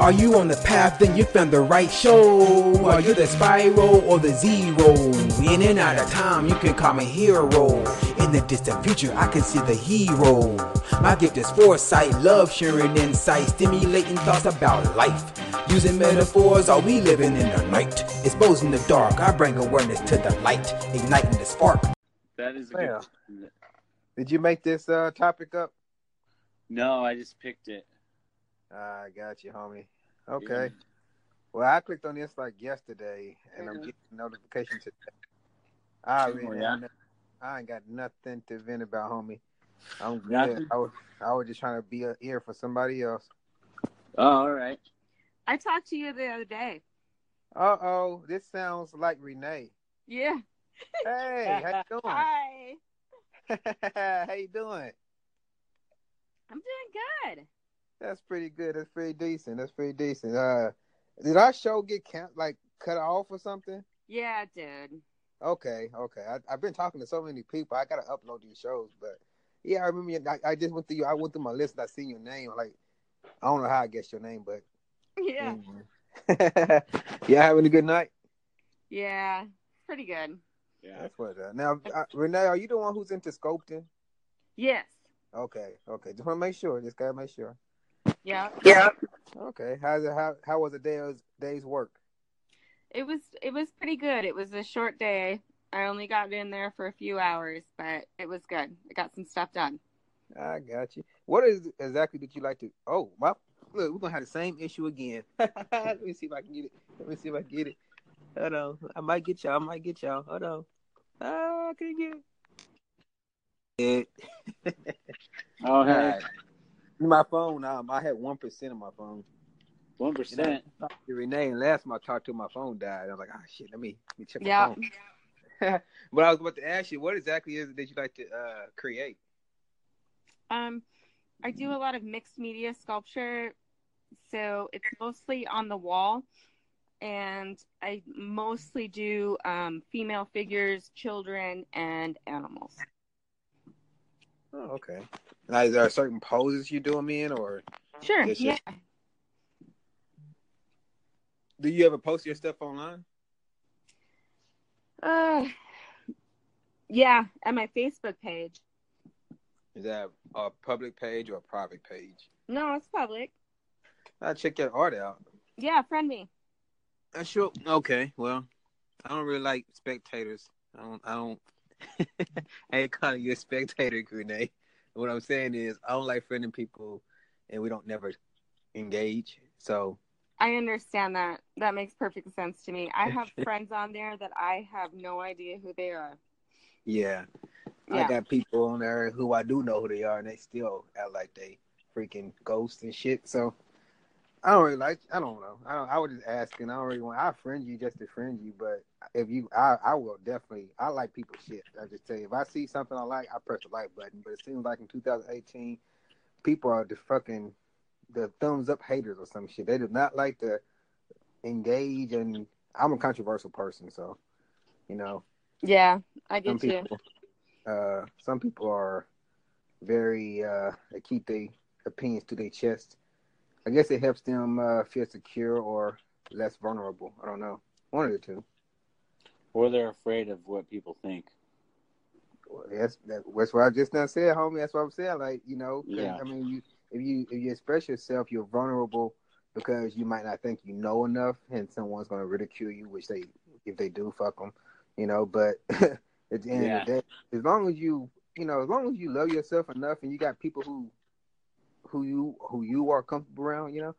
Are you on the path? Then you found the right show. Are you the spiral or the zero? In and out of time, you can call me hero. In the distant future, I can see the hero. My gift is foresight, love, sharing insight, stimulating thoughts about life. Using metaphors, are we living in the night? Exposing the dark, I bring awareness to the light, igniting the spark. That is a Yeah. good. Did you make this uh, topic up? No, I just picked it. I got you, homie. Okay. Well, I clicked on this like yesterday, and I'm Mhm. getting a notification today. I Oh, really, yeah? I ain't got nothing to vent about, homie. I'm good. I was, I was just trying to be an ear for somebody else. Oh, all right. I talked to you the other day. Uh oh, this sounds like Renee. Yeah. Hey, how you doing? Hi. how you doing? I'm doing good. That's pretty good. That's pretty decent. That's pretty decent. Uh, did our show get count like cut off or something? Yeah, it did. Okay, okay. I, I've been talking to so many people. I gotta upload these shows, but yeah, I remember. you- I, I just went through. you- I went through my list. and I seen your name. Like, I don't know how I guessed your name, but Yeah. yeah. yeah, having a good night. Yeah. Pretty good. Yeah. That's what. Uh, now, uh, Renee, are you the one who's into sculpting? Yes. Okay, okay. Just want to make sure. Just gotta make sure. Yeah. Yeah. Okay. How's it? How how was the day's day's work? It was it was pretty good. It was a short day. I only got in there for a few hours, but it was good. I got some stuff done. I got you. What is exactly did you like to? Oh, well, look, we're gonna have the same issue again. Let me see if I can get it. Let me see if I can get it. Hold on, I might get y'all. I might get y'all. Hold on. Ah, I can't get it. it. Oh, hey, Alright. My phone. Um, I had one percent of my phone. one You know, percent. I talked to Renee, and last time I talked to her, my phone died. I was like, ah, shit. Let me let me check my Yeah. phone. but I was about to ask you, what exactly is it that you like to uh, create? Um, I do a lot of mixed media sculpture, so it's mostly on the wall, and I mostly do um, female figures, children, and animals. Oh, okay. Now, is there certain poses you do them in, or Sure. Yes, yeah. do you ever post your stuff online? Uh, yeah, at my Facebook page. Is that a public page or a private page? No, it's public. I check your art out. Yeah, friend me. I sure. Okay. Well, I don't really like spectators. I don't. I don't. I ain't calling you a spectator, Renee. What I'm saying is, I don't like friending people, and we don't never engage. So I understand that. That makes perfect sense to me. I have friends on there that I have no idea who they are. yeah, I got people on there who I do know who they are, and they still act like they freaking ghosts and shit. So I don't really like. I don't know. I don't, I was just asking. I don't really want. I friend you just to friend you, but if you, I, I will definitely. I like people shit. I just tell you, if I see something I like, I press the like button. But it seems like in 2018, people are the fucking the thumbs up haters or some shit. They do not like to engage, and I'm a controversial person, so you know Yeah, I some get you. people uh some people are very uh they keep their opinions to their chest i guess it helps them uh feel secure or less vulnerable i don't know one of the two Or they're afraid of what people think. Well, that's that, that's what i just now said homie that's what i'm saying like you know, Yeah. i mean you if you if you express yourself you're vulnerable because you might not think you know enough and someone's going to ridicule you which they if they do fuck them you know but at the end Yeah. of the day as long as you you know as long as you love yourself enough and you got people who who you who you are comfortable around you know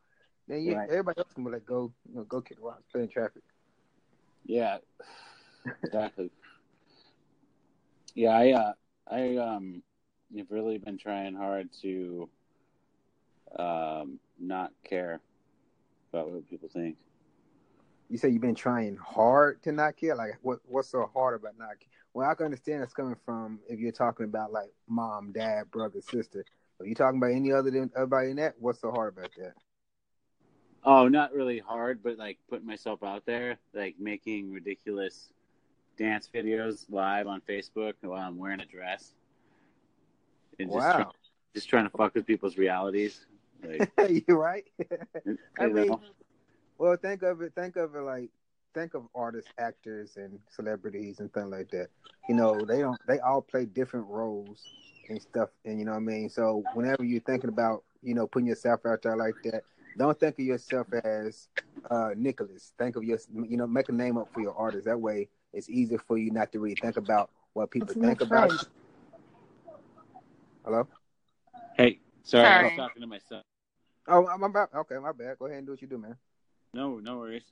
then you, Right. everybody else can be like go you know go kick rocks play in traffic Yeah, exactly. yeah, I uh, I um, have really been trying hard to um not care about what people think. you say you've been trying hard to not care like what what's so hard about not care? well i can understand that's coming from if you're talking about like mom dad brother sister if you're talking about any other than everybody in that what's so hard about that Oh, not really hard, but like putting myself out there, like making ridiculous dance videos live on Facebook while I'm wearing a dress. And just, wow try- just trying to fuck with people's realities. Like, You're right. you I mean, know? well, think of it. Think of it like think of artists, actors, and celebrities and things like that. You know, they don't. They all play different roles and stuff. And you know what I mean. So whenever you're thinking about, you know, putting yourself out there like that, don't think of yourself as uh Nicholas. Think of your, you know, make a name up for your artist. That way, it's easier for you not to really think about what people It's think about. friend. you. Hello. hey, sorry, I was talking to my son. Oh, I'm about. Okay, my bad. Go ahead and do what you do, man. No, no worries.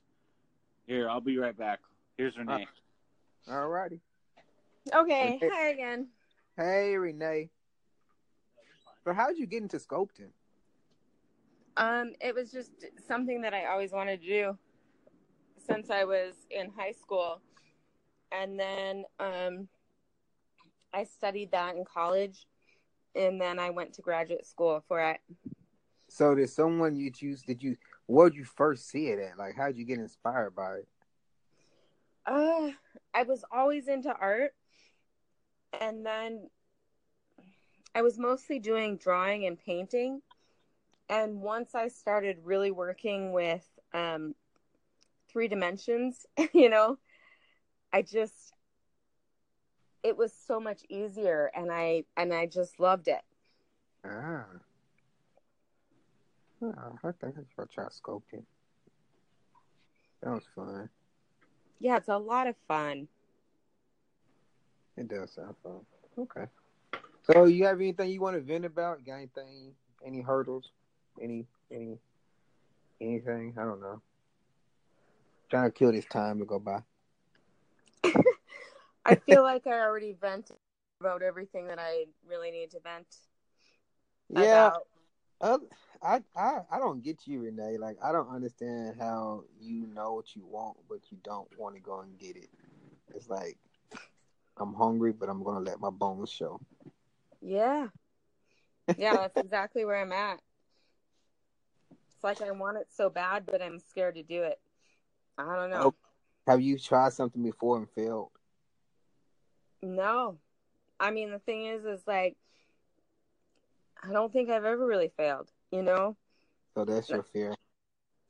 Here, I'll be right back. Here's Renee. All righty. Okay, Hey. hi again. Hey, Renee. So, how'd you get into sculpting? Um, it was just something that I always wanted to do since I was in high school, and then um, I studied that in college, and then I went to graduate school for it. So, did someone you choose? Did you? Where'd you first see it at? Like, how'd you get inspired by it? Uh, I was always into art, and then I was mostly doing drawing and painting. And once I started really working with um, three dimensions, you know, I just it was so much easier, and I and I just loved it. Ah. Oh, I think I should try sculpting. That was fun. Yeah, it's a lot of fun. It does sound fun. Okay. So, you have anything you want to vent about? Got anything? Any hurdles? Any? Any? Anything? I don't know. Trying to kill this time to go by. I feel like I already vented about everything that I really need to vent Yeah. Uh, I, I I don't get you, Renee. Like I don't understand how you know what you want, but you don't want to go and get it. It's like I'm hungry, but I'm gonna let my bones show. Yeah. Yeah, that's exactly where I'm at. It's like I want it so bad, but I'm scared to do it. I don't know. Oh. Have you tried something before and failed? No. I mean, the thing is, is like, I don't think I've ever really failed, you know? So that's your fear.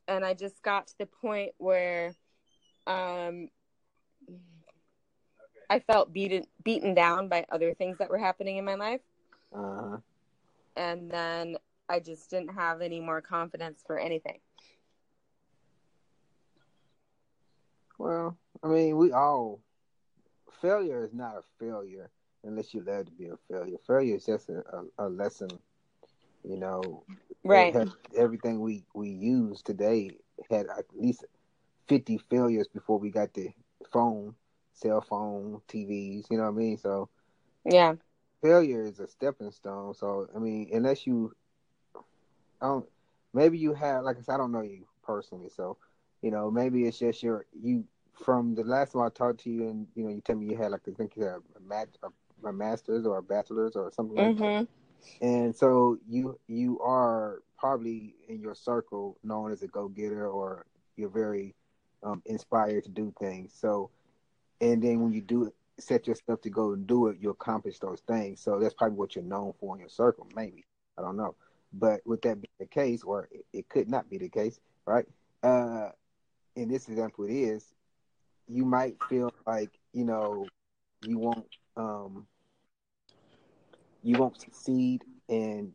And I just got to the point where um, I felt beaten, beaten down by other things that were happening in my life. Uh huh. And then I just didn't have any more confidence for anything. Well, I mean, we all failure is not a failure unless you let it be a failure. Failure is just a, a, a lesson. You know, Right. Everything we we use today had at least fifty failures before we got the phone, cell phone, TVs. You know what I mean? So Yeah. failure is a stepping stone. So I mean, unless you, I don't, maybe you have like I said, I don't know you personally, so you know maybe it's just your you from the last time I talked to you, and you know you tell me you had like I think you had a, mat, a, a master's or a bachelor's or something like that. Mm-hmm. And so you you are probably in your circle known as a go getter or you're very um, inspired to do things. So and then when you do set yourself to go and do it, you accomplish those things. So that's probably what you're known for in your circle, maybe. I don't know. But with that being the case, or it, it could not be the case, right? Uh in this example it is, you might feel like, you know, you won't um you won't succeed in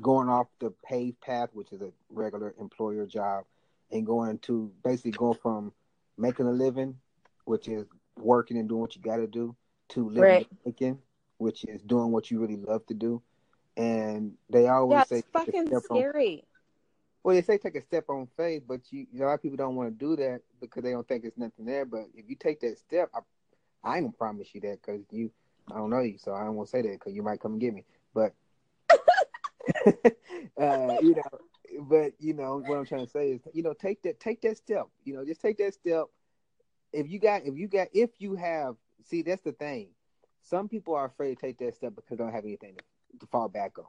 going off the paved path, which is a regular employer job, and going to basically go from making a living, which is working and doing what you got to do, to living Right. making, which is doing what you really love to do. And they always Yeah, say fucking scary. Well, they say take a step on faith, but you, a lot of people don't want to do that because they don't think there's nothing there. But if you take that step, I, I ain't gonna promise you that because you, I don't know you, so I don't want to say that because you might come and get me. But, uh, you know, but you know what I'm trying to say is, you know, take that, take that step. You know, just take that step. If you got, if you got, if you have, see, that's the thing. Some people are afraid to take that step because they don't have anything to, to fall back on.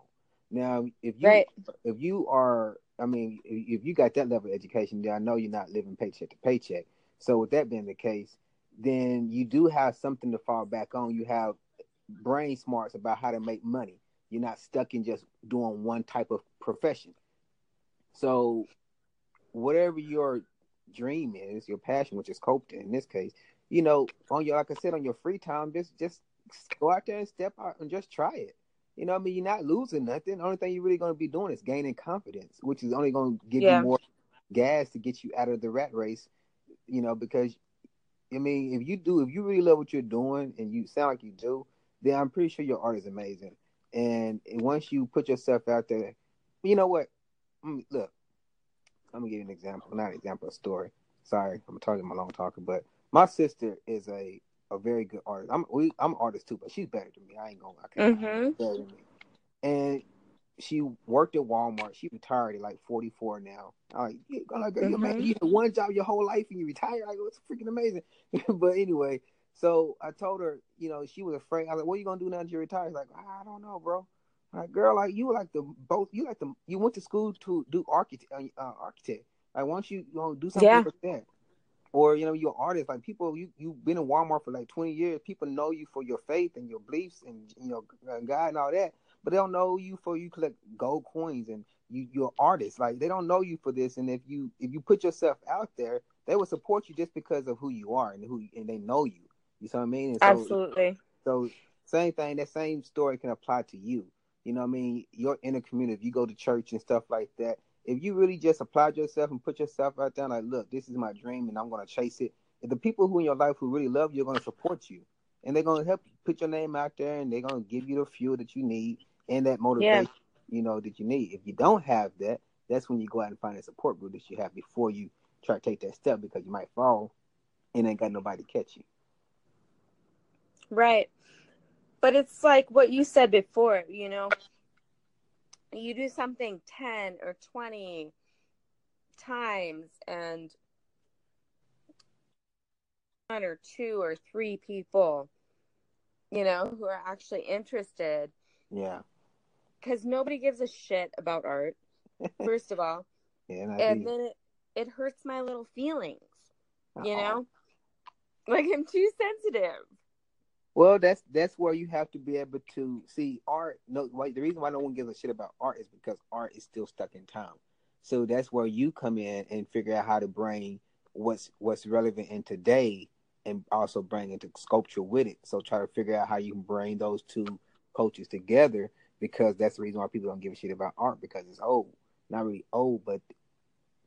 Now, if you Right. if you are, I mean, if you got that level of education, then I know you're not living paycheck to paycheck. So with that being the case, then you do have something to fall back on. You have brain smarts about how to make money. you're not stuck in just doing one type of profession. So, whatever your dream is, your passion, which is coped in this case, you know, on your like I said, on your free time, just just go out there and step out and just try it. You know, I mean, you're not losing nothing. The only thing you're really going to be doing is gaining confidence, which is only going to give Yeah. you more gas to get you out of the rat race. You know, because I mean, if you do, if you really love what you're doing and you sound like you do, then I'm pretty sure your art is amazing. And once you put yourself out there, you know what? Mm, Look, I'm gonna give you an example, not an example, a story. Sorry, I'm talking my long talker, but my sister is a a very good artist. I'm we, I'm an artist too, but she's better than me. I ain't gonna. I can't. Mhm. Better than me. And she worked at Walmart. She retired at like 44 now. I'm like, yeah, like, girl, you Mhm. imagine you had one job your whole life and you retire. Like, it's freaking amazing. but anyway, so I told her, you know, she was afraid. I was like, what are you gonna do now that you retire? She's like, I don't know, bro. I'm like, girl, like you like the both. You like the you went to school to do architect. Uh, architect. Like, why don't you, you know, do something Yeah. with that? Or you know, you're an artist. Like people, you you've been in Walmart for like 20 years. People know you for your faith and your beliefs and you know uh, God and all that. But they don't know you for you collect gold coins and you you're an artist. Like they don't know you for this. And if you if you put yourself out there, they will support you just because of who you are and who and they know you. You see what I mean? So, Absolutely. so same thing, that same story can apply to you. You know what I mean? Your inner community, if you go to church and stuff like that, if you really just applied yourself and put yourself out there like, look, this is my dream and I'm gonna chase it. If the people who in your life who really love you are gonna support you. And they're gonna help you put your name out there and they're gonna give you the fuel that you need and that motivation, you know, that you need. If you don't have that, that's when you go out and find a support group that you have before you try to take that step because you might fall and ain't got nobody to catch you. Right. But it's like what you said before, you know, you do something 10 or 20 times and one or two or three people, you know, who are actually interested Yeah. because nobody gives a shit about art, first of all. Yeah, and then it, it hurts my little feelings, you Uh-uh. know? Like I'm too sensitive. Well, that's that's where you have to be able to see art. No, wait, the reason why no one gives a shit about art is because art is still stuck in time. So that's where you come in and figure out how to bring what's what's relevant in today, and also bring into sculpture with it. So try to figure out how you can bring those two cultures together because that's the reason why people don't give a shit about art because it's old. Not really old, but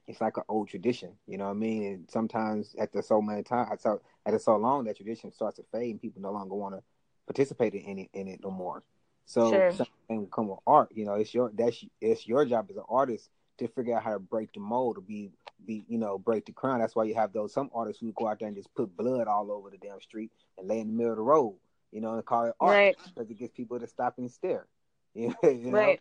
it's like an old tradition. You know what I mean? And sometimes after so many times, so after so long, that tradition starts to fade, and people no longer want to participate in it in it no more. So Sure. something come with art. You know, it's your that's it's your job as an artist to figure out how to break the mold, to be be you know break the crown. That's why you have those some artists who go out there and just put blood all over the damn street and lay in the middle of the road. You know, and call it art Right. because it gets people to stop and stare. You know, you know? Right.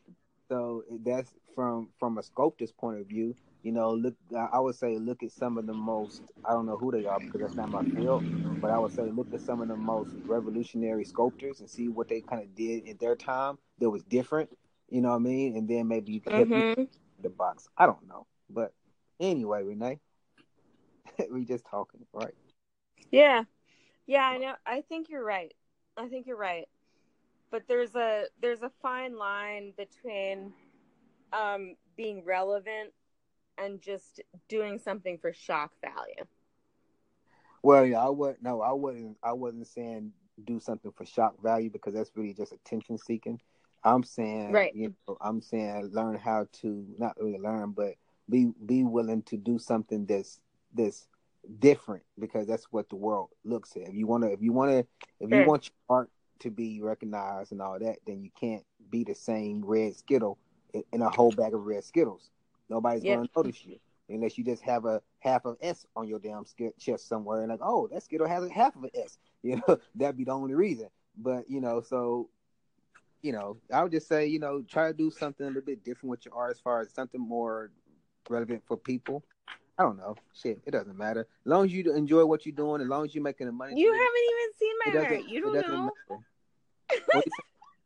So that's from from a sculptor's point of view. You know, look. I would say look at some of the most. I don't know who they are because that's not my field. But I would say look at some of the most revolutionary sculptors and see what they kind of did in their time that was different. You know what I mean? And then maybe you can hit me hmm the box. I don't know, but anyway, Renee, we just talking, right? Yeah. Yeah, I know. I think you're right. I think you're right. But there's a there's a fine line between um being relevant and just doing something for shock value. Well, yeah, I would no, I wasn't. I wasn't saying do something for shock value because that's really just attention seeking. I'm saying, Right. you know, I'm saying learn how to not really learn, but be be willing to do something that's that's different because that's what the world looks at. If you want to, if you want to, if you want your art to be recognized and all that, then you can't be the same red skittle in a whole bag of red skittles. Nobody's Yep. gonna notice you unless you just have a half of S on your damn chest somewhere, and like, oh, that skittle has a half of an S. You know, that'd be the only reason. But you know, so you know, I would just say, you know, try to do something a little bit different with your art as far as something more relevant for people. I don't know. Shit, it doesn't matter. As long as you enjoy what you're doing, as long as you're making the money. You haven't even seen my art. You don't know. What you say?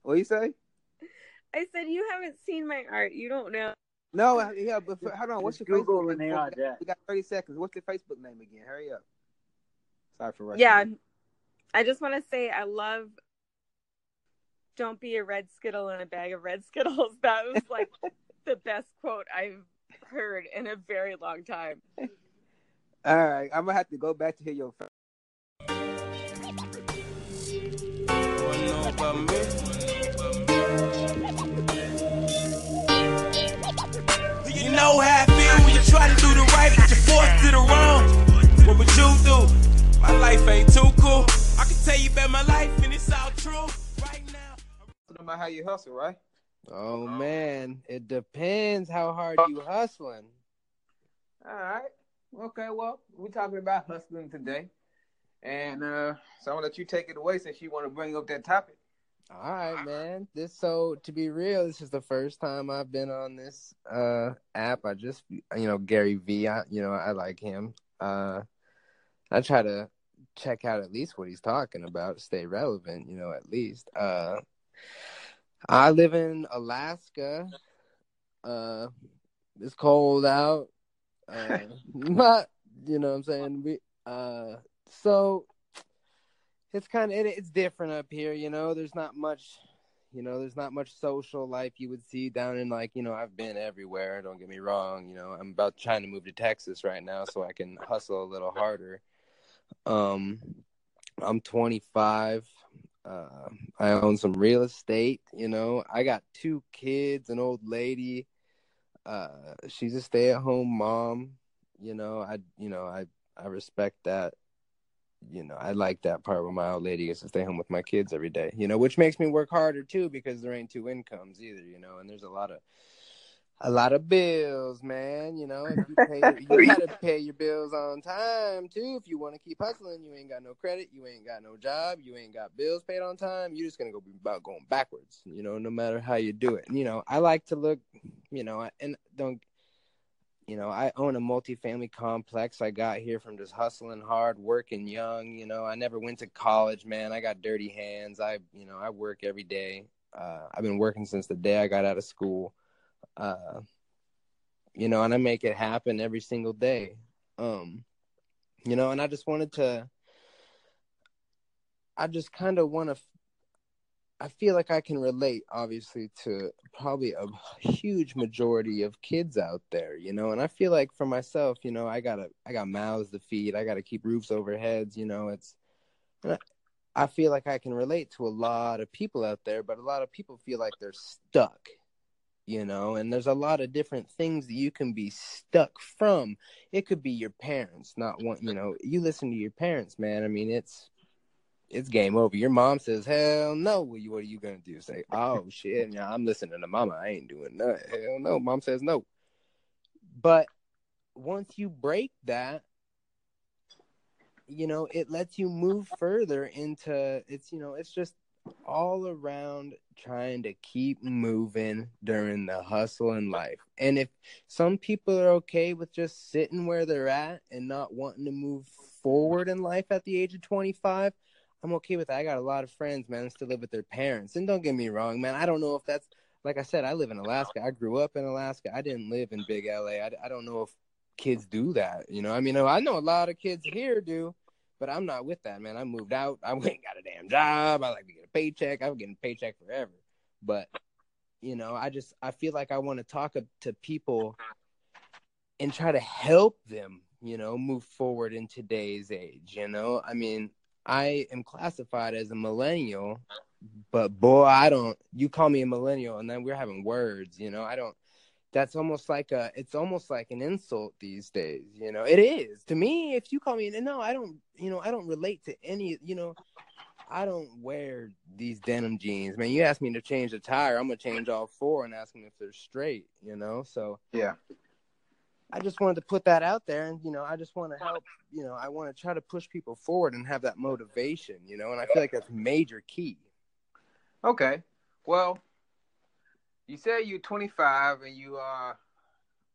What you say? I said you haven't seen my art. You don't know. No, yeah, but for, hold on. What's your Google Facebook Renee name? Audette. We got 30 seconds. What's your Facebook name again? Hurry up. Sorry for rushing. Yeah. you. I just want to say I love don't be a red skittle in a bag of red skittles. That was like the best quote I've heard in a very long time. All right, I'm gonna have to go back to hear your. Know how I feel when you try to do the right, but you're forced to the wrong. What would you do? My life ain't too cool. I can tell you about my life, and it's all true. Right now. No matter how you hustle, right? Oh man, it depends how hard you hustling. All right. Okay. Well, we're talking about hustling today, and uh, so I'm gonna let you take it away since you want to bring up that topic. All right, man. This so to be real, this is the first time I've been on this uh app. I just you know Gary V. I, you know I like him. Uh, I try to check out at least what he's talking about, stay relevant. You know, at least. Uh, I live in Alaska. Uh, it's cold out. Uh, but you know what I'm saying. We uh, so it's kind of it, it's different up here. You know, there's not much. You know, there's not much social life you would see down in like you know I've been everywhere. Don't get me wrong. You know, I'm about trying to move to Texas right now so I can hustle a little harder. Um, I'm 25. Uh, I own some real estate. You know, I got two kids, an old lady. Uh, she's a stay-at-home mom. You know, I you know I I respect that. You know, I like that part where my old lady gets to stay home with my kids every day. You know, which makes me work harder too because there ain't two incomes either. You know, and there's a lot of a lot of bills, man. You know, if you, pay, you gotta pay your bills on time too. If you want to keep hustling, you ain't got no credit, you ain't got no job, you ain't got bills paid on time. You're just gonna go be about going backwards. You know, no matter how you do it. And, you know, I like to look. You know, and don't. You know, I own a multifamily complex. I got here from just hustling hard, working young. You know, I never went to college, man. I got dirty hands. I, you know, I work every day. Uh, I've been working since the day I got out of school uh you know and i make it happen every single day um you know and i just wanted to i just kind of want to i feel like i can relate obviously to probably a huge majority of kids out there you know and i feel like for myself you know i gotta i got mouths to feed. I gotta keep roofs over heads you know it's I feel like I can relate to a lot of people out there, but a lot of people feel like they're stuck you know and there's a lot of different things that you can be stuck from. It could be your parents not want you know you listen to your parents man. I mean it's it's game over your mom says hell no what, you, what are you gonna do say oh shit yeah i'm listening to mama i ain't doing nothing." hell no mom says no but once you break that you know it lets you move further into it's you know it's just all around trying to keep moving during the hustle in life. And if some people are okay with just sitting where they're at and not wanting to move forward in life at the age of 25, I'm okay with that. I got a lot of friends, man, still live with their parents. And don't get me wrong, man, I don't know if that's like I said, I live in Alaska. I grew up in Alaska. I didn't live in big LA. I, I don't know if kids do that. You know, I mean, I know a lot of kids here do, but I'm not with that, man. I moved out. I ain't got a damn job. I like to get a paycheck. I'm getting a paycheck forever. But you know, I just I feel like I want to talk to people and try to help them, you know, move forward in today's age. You know, I mean, I am classified as a millennial, but boy, I don't. You call me a millennial, and then we're having words. You know, I don't. That's almost like a. It's almost like an insult these days. You know, it is to me. If you call me, and no, I don't. You know, I don't relate to any. You know, I don't wear these denim jeans, man. You ask me to change the tire, I'm gonna change all four and ask them if they're straight, you know. So yeah, I just wanted to put that out there, and you know, I just want to help. You know, I want to try to push people forward and have that motivation, you know. And I feel like that's major key. Okay, well, you say you're 25 and you are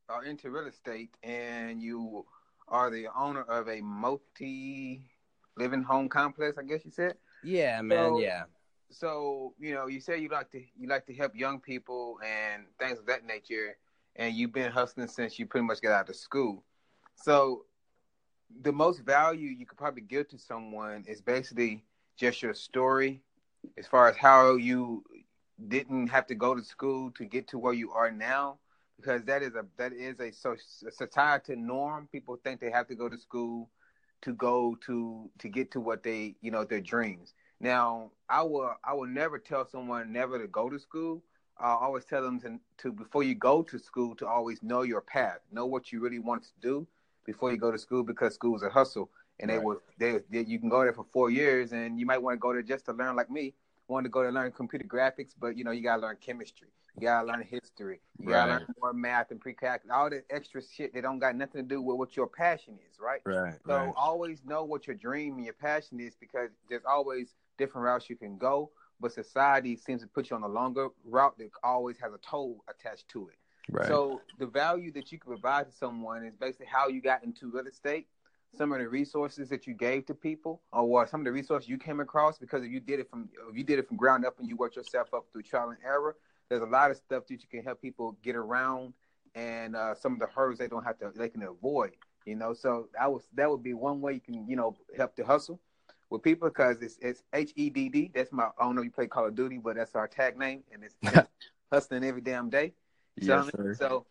are into real estate, and you are the owner of a multi living home complex. I guess you said. Yeah, man. So, yeah. So you know, you say you like to you like to help young people and things of that nature, and you've been hustling since you pretty much got out of school. So the most value you could probably give to someone is basically just your story, as far as how you didn't have to go to school to get to where you are now because that is a that is a, a societal norm. People think they have to go to school to go to to get to what they you know their dreams. Now, I will I will never tell someone never to go to school. I always tell them to, to before you go to school to always know your path, know what you really want to do before you go to school because school is a hustle and right. they will they, they you can go there for four years and you might want to go there just to learn like me want to go to learn computer graphics but you know you gotta learn chemistry you gotta learn history you right. gotta learn more math and pre-calc all the extra shit that don't got nothing to do with what your passion is right right so right. always know what your dream and your passion is because there's always different routes you can go but society seems to put you on a longer route that always has a toll attached to it Right. So the value that you can provide to someone is basically how you got into real estate, some of the resources that you gave to people, or some of the resources you came across because if you did it from if you did it from ground up and you worked yourself up through trial and error, there's a lot of stuff that you can help people get around and uh, some of the hurdles they don't have to they can avoid. You know, so that was that would be one way you can you know help to hustle with people because it's it's H E D D. That's my I don't know if you play Call of Duty, but that's our tag name, and it's, it's hustling every damn day. Yes, so, sir. so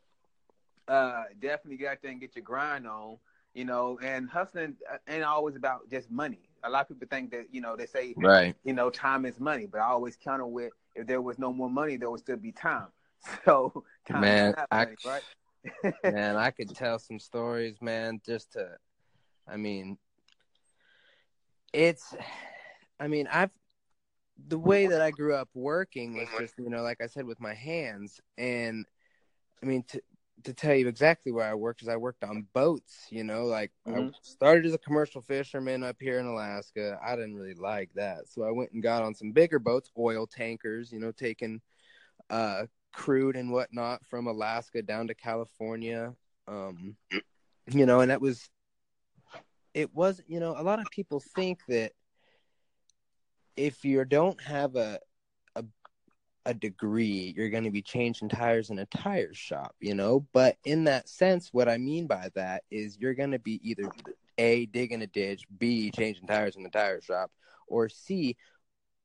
uh, definitely get out there and get your grind on, you know, and hustling uh, ain't always about just money. A lot of people think that, you know, they say, right. you know, time is money, but I always counter with if there was no more money, there would still be time. So, time man, money, I, right? man, I could tell some stories, man, just to, I mean, it's, I mean, I've, the way that I grew up working was just, you know, like I said, with my hands. And I mean, to, to tell you exactly where I worked, is I worked on boats, you know, like Mhm. I started as a commercial fisherman up here in Alaska. I didn't really like that. So I went and got on some bigger boats, oil tankers, you know, taking uh, crude and whatnot from Alaska down to California. Um, you know, and that was, it was, you know, a lot of people think that if you don't have a a, a degree, you're going to be changing tires in a tire shop, you know. But in that sense, what I mean by that is you're going to be either a digging a ditch, b changing tires in the tire shop, or c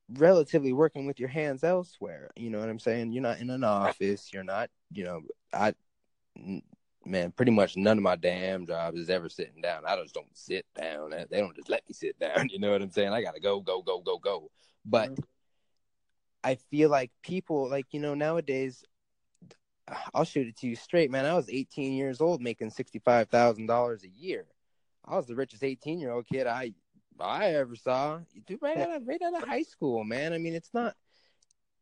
relatively working with your hands elsewhere. You know what I'm saying? You're not in an office. You're not, you know, I man, pretty much none of my damn jobs is ever sitting down. I just don't sit down. They don't just let me sit down. You know what I'm saying? I gotta go, go, go, go, go. But Mhm. I feel like people, like you know, nowadays, I'll shoot it to you straight, man. I was 18 years old, making sixty-five thousand dollars a year. I was the richest 18 year old kid I I ever saw. Dude, right out of right out of high school, man. I mean, it's not.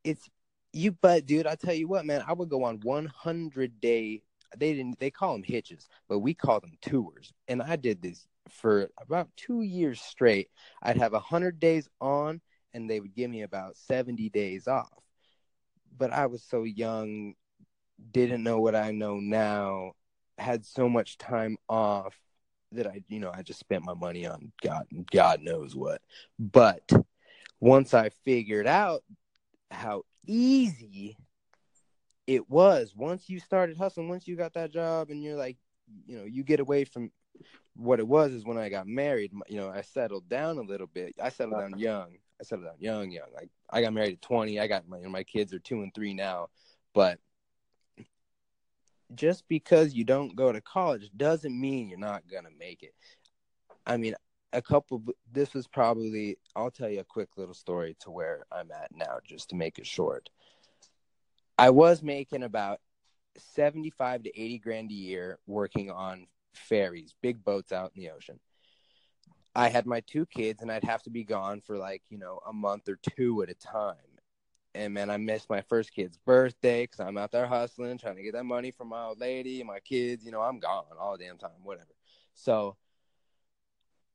It's you, but dude, I tell you what, man. I would go on 100 day they didn't they call them hitches but we call them tours. And i did this for about two years straight. I'd have a 100 days on and they would give me about 70 days off. But i was so young didn't know what i know now had so much time off that i you know i just spent my money on god god knows what. But once i figured out how easy it was. Once you started hustling once you got that job and you're like you know you get away from what it was is when i got married you know i settled down a little bit. I settled down young. I settled down young young. Like i got married at 20 i got my you know, my kids are two and three now. But just because you don't go to college doesn't mean you're not gonna make it. I mean a couple this was probably i'll tell you a quick little story to where i'm at now just to make it short I was making about 75 to 80 grand a year working on ferries, big boats out in the ocean. I had my two kids and I'd have to be gone for like, you know, a month or two at a time. And man, I missed my first kid's birthday because I'm out there hustling, trying to get that money from my old lady and my kids. You know, I'm gone all damn time, whatever. So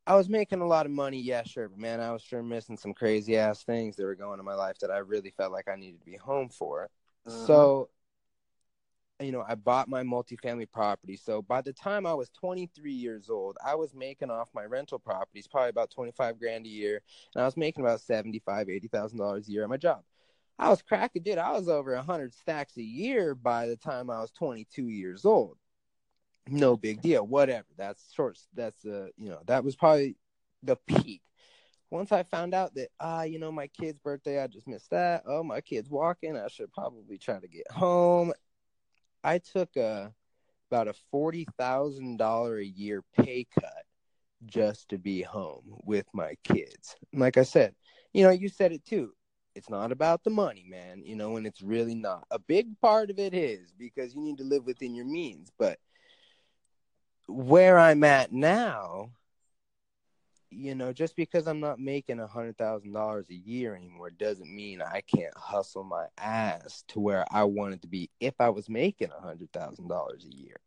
I was making a lot of money, yeah, sure. But man, I was sure missing some crazy ass things that were going in my life that I really felt like I needed to be home for. Uh-huh. So, you know, I bought my multifamily property. So by the time I was 23 years old, I was making off my rental properties probably about 25 grand a year, and I was making about 75, 80 thousand dollars a year at my job. I was cracking, dude. I was over 100 stacks a year by the time I was 22 years old. No big deal. Whatever. That's short. That's uh, you know, that was probably the peak. Once I found out that ah, you know, my kid's birthday, I just missed that. Oh, my kid's walking. I should probably try to get home. I took a about a forty thousand dollar a year pay cut just to be home with my kids. And like I said, you know, you said it too. It's not about the money, man. You know, and it's really not. A big part of it is because you need to live within your means. But where I'm at now, you know, just because I'm not making a hundred thousand dollars a year anymore doesn't mean I can't hustle my ass to where I wanted to be if I was making a hundred thousand dollars a year.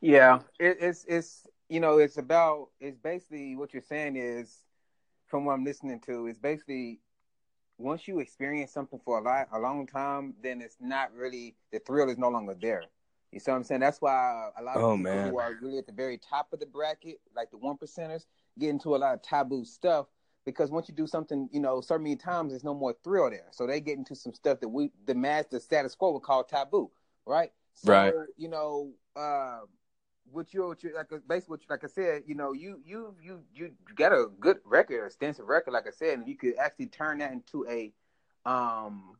Yeah, it, it's it's you know it's about it's basically what you're saying is from what I'm listening to is basically once you experience something for a lot a long time, then it's not really the thrill is no longer there. You see what I'm saying? That's why a lot of Oh, people man. who are really at the very top of the bracket, like the one percenters, get into a lot of taboo stuff because once you do something, you know, so many times there's no more thrill there. So they get into some stuff that we the mass the status quo would call taboo, right? So, Right. You know, uh, what you what you like basically what you, like I said, you know, you you you you got a good record, extensive record, like I said, and you could actually turn that into a um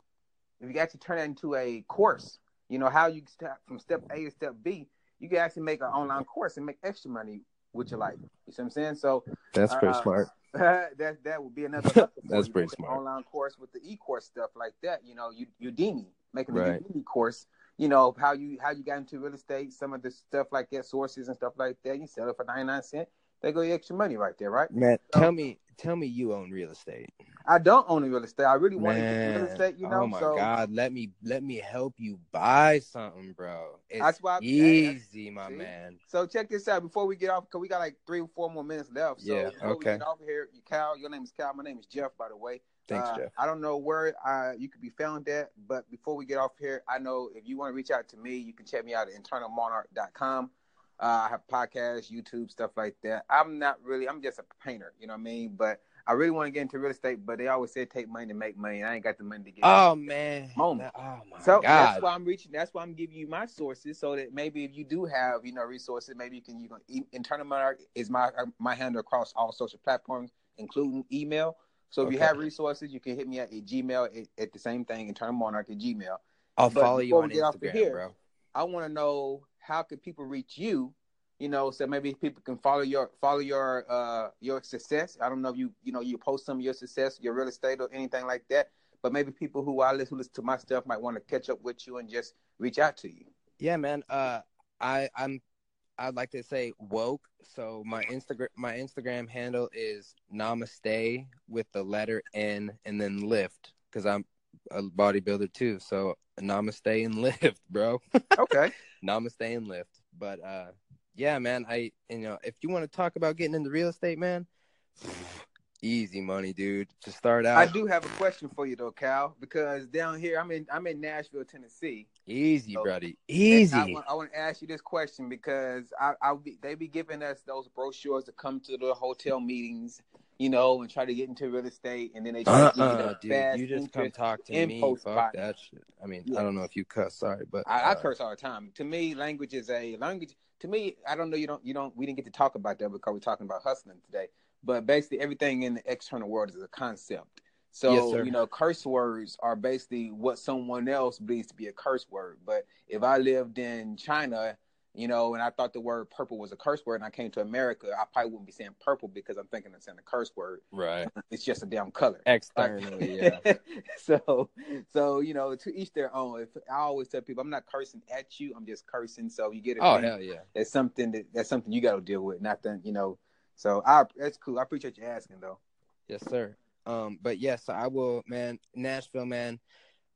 if you actually turn that into a course, you know, how you step from step A to step B, you can actually make an online course and make extra money with you like. You see what I'm saying? So That's pretty Uh, smart. that that would be another That's pretty smart. Online course with the e-course stuff like that. You know, you Udemy making a Right. Udemy course. You know how you how you got into real estate, some of the stuff like that, sources and stuff like that. You sell it for ninety nine cent. They go extra money right there, right? Man, So- tell me tell me you own real estate. I don't own real estate. I really want to get real estate. You know, oh my so god, let me let me help you buy something, bro. It's That's why- easy, my See? man. So check this out before we get off, because we got like three or four more minutes left. So Yeah, okay. get off here, you Cal, your name is Cal. My name is Jeff, by the way. Thanks, Uh, Jeff. I don't know where uh, you could be found at, but before we get off here, I know if you want to reach out to me, you can check me out at internalmonarch.com. Uh, I have podcasts, YouTube, stuff like that. I'm not really, I'm just a painter, you know what I mean? But I really want to get into real estate, but they always say take money to make money. I ain't got the money to get Oh man. Moment. Oh my so god. that's why I'm reaching. That's why I'm giving you my sources, so that maybe if you do have you know resources, maybe you can you can internal monarch is my my handle across all social platforms, including email. So if you have resources, you can hit me at, at Gmail at, at the same thing, internal monarch at Gmail. I'll but follow you on we get off of Instagram, here, bro. I want to know how can people reach you. You know, so maybe people can follow your follow your uh your success. I don't know if you you know you post some of your success, your real estate or anything like that. But maybe people who I listen, listen to my stuff might want to catch up with you and just reach out to you. Yeah, man. Uh, I I'm I'd like to say woke. So my Instagram my Instagram handle is Namaste with the letter N and then lift because I'm a bodybuilder too. So Namaste and lift, bro. Okay. Namaste and lift. But uh, yeah, man. I you know if you want to talk about getting into real estate, man, easy money, dude. To start out, I do have a question for you though, Cal, because down here I'm in I'm in Nashville, Tennessee. easy, So- buddy, easy. I, want, I want to ask you this question because I, I'll be, they be giving us those brochures to come to the hotel meetings, you know, and try to get into real estate, and then they try Uh to you uh that dude. fast You just come talk to me. Fuck buy. that shit. I mean, Yeah. I don't know if you cuss. Sorry, but I, I uh, curse all the time. To me, language is a language. To me, I don't know. You don't. You don't. We didn't get to talk about that because we're talking about hustling today. But basically, everything in the external world is a concept. So Yes, you know, curse words are basically what someone else believes to be a curse word. But if I lived in China, you know, and I thought the word purple was a curse word, and I came to America, I probably wouldn't be saying purple because I'm thinking it's in a curse word. Right. It's just a damn color. Externally, yeah. so, so you know, to each their own. If I always tell people, I'm not cursing at you. I'm just cursing. So you get it. Oh hell yeah. That's something that that's something you got to deal with. Nothing, you know. So I that's cool. I appreciate you asking though. Yes, sir. Um, but yes, I will, man. Nashville, man.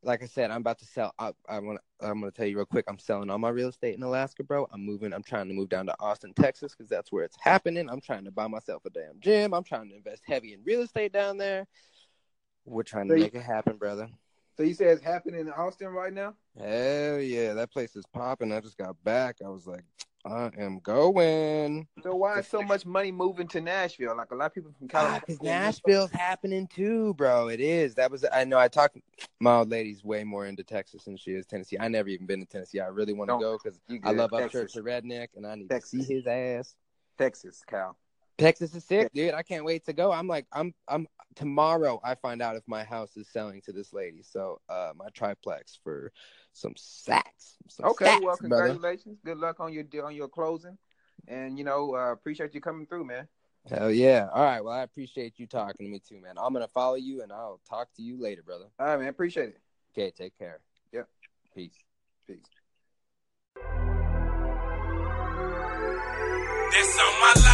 Like I said, I'm about to sell. I, I want. I'm gonna tell you real quick. I'm selling all my real estate in Alaska, bro. I'm moving. I'm trying to move down to Austin, Texas, because that's where it's happening. I'm trying to buy myself a damn gym. I'm trying to invest heavy in real estate down there. We're trying to So you- make it happen, brother. So you say it's happening in Austin right now? Hell yeah, that place is popping. I just got back. I was like, I am going. So why is so much money moving to Nashville? Like a lot of people from California. Ah, because Nashville's happening too, bro. It is. That was. I know. I talked. My old lady's way more into Texas than she is Tennessee. I never even been to Tennessee. I really want to go because I love Up Texas. Church to Redneck, and I need Texas. to see his ass. Texas, Cal. Texas is sick, dude. I can't wait to go. I'm like, I'm, I'm tomorrow. I find out if my house is selling to this lady. So, uh, my triplex for some sacks. Some Okay, sacks, well, brother. congratulations. Good luck on your deal on your closing, and you know, uh, appreciate you coming through, man. Hell yeah. All right. Well, I appreciate you talking to me too, man. I'm gonna follow you, and I'll talk to you later, brother. All right, man. Appreciate it. Okay. Take care. Yep. Peace. Peace. That's on my life.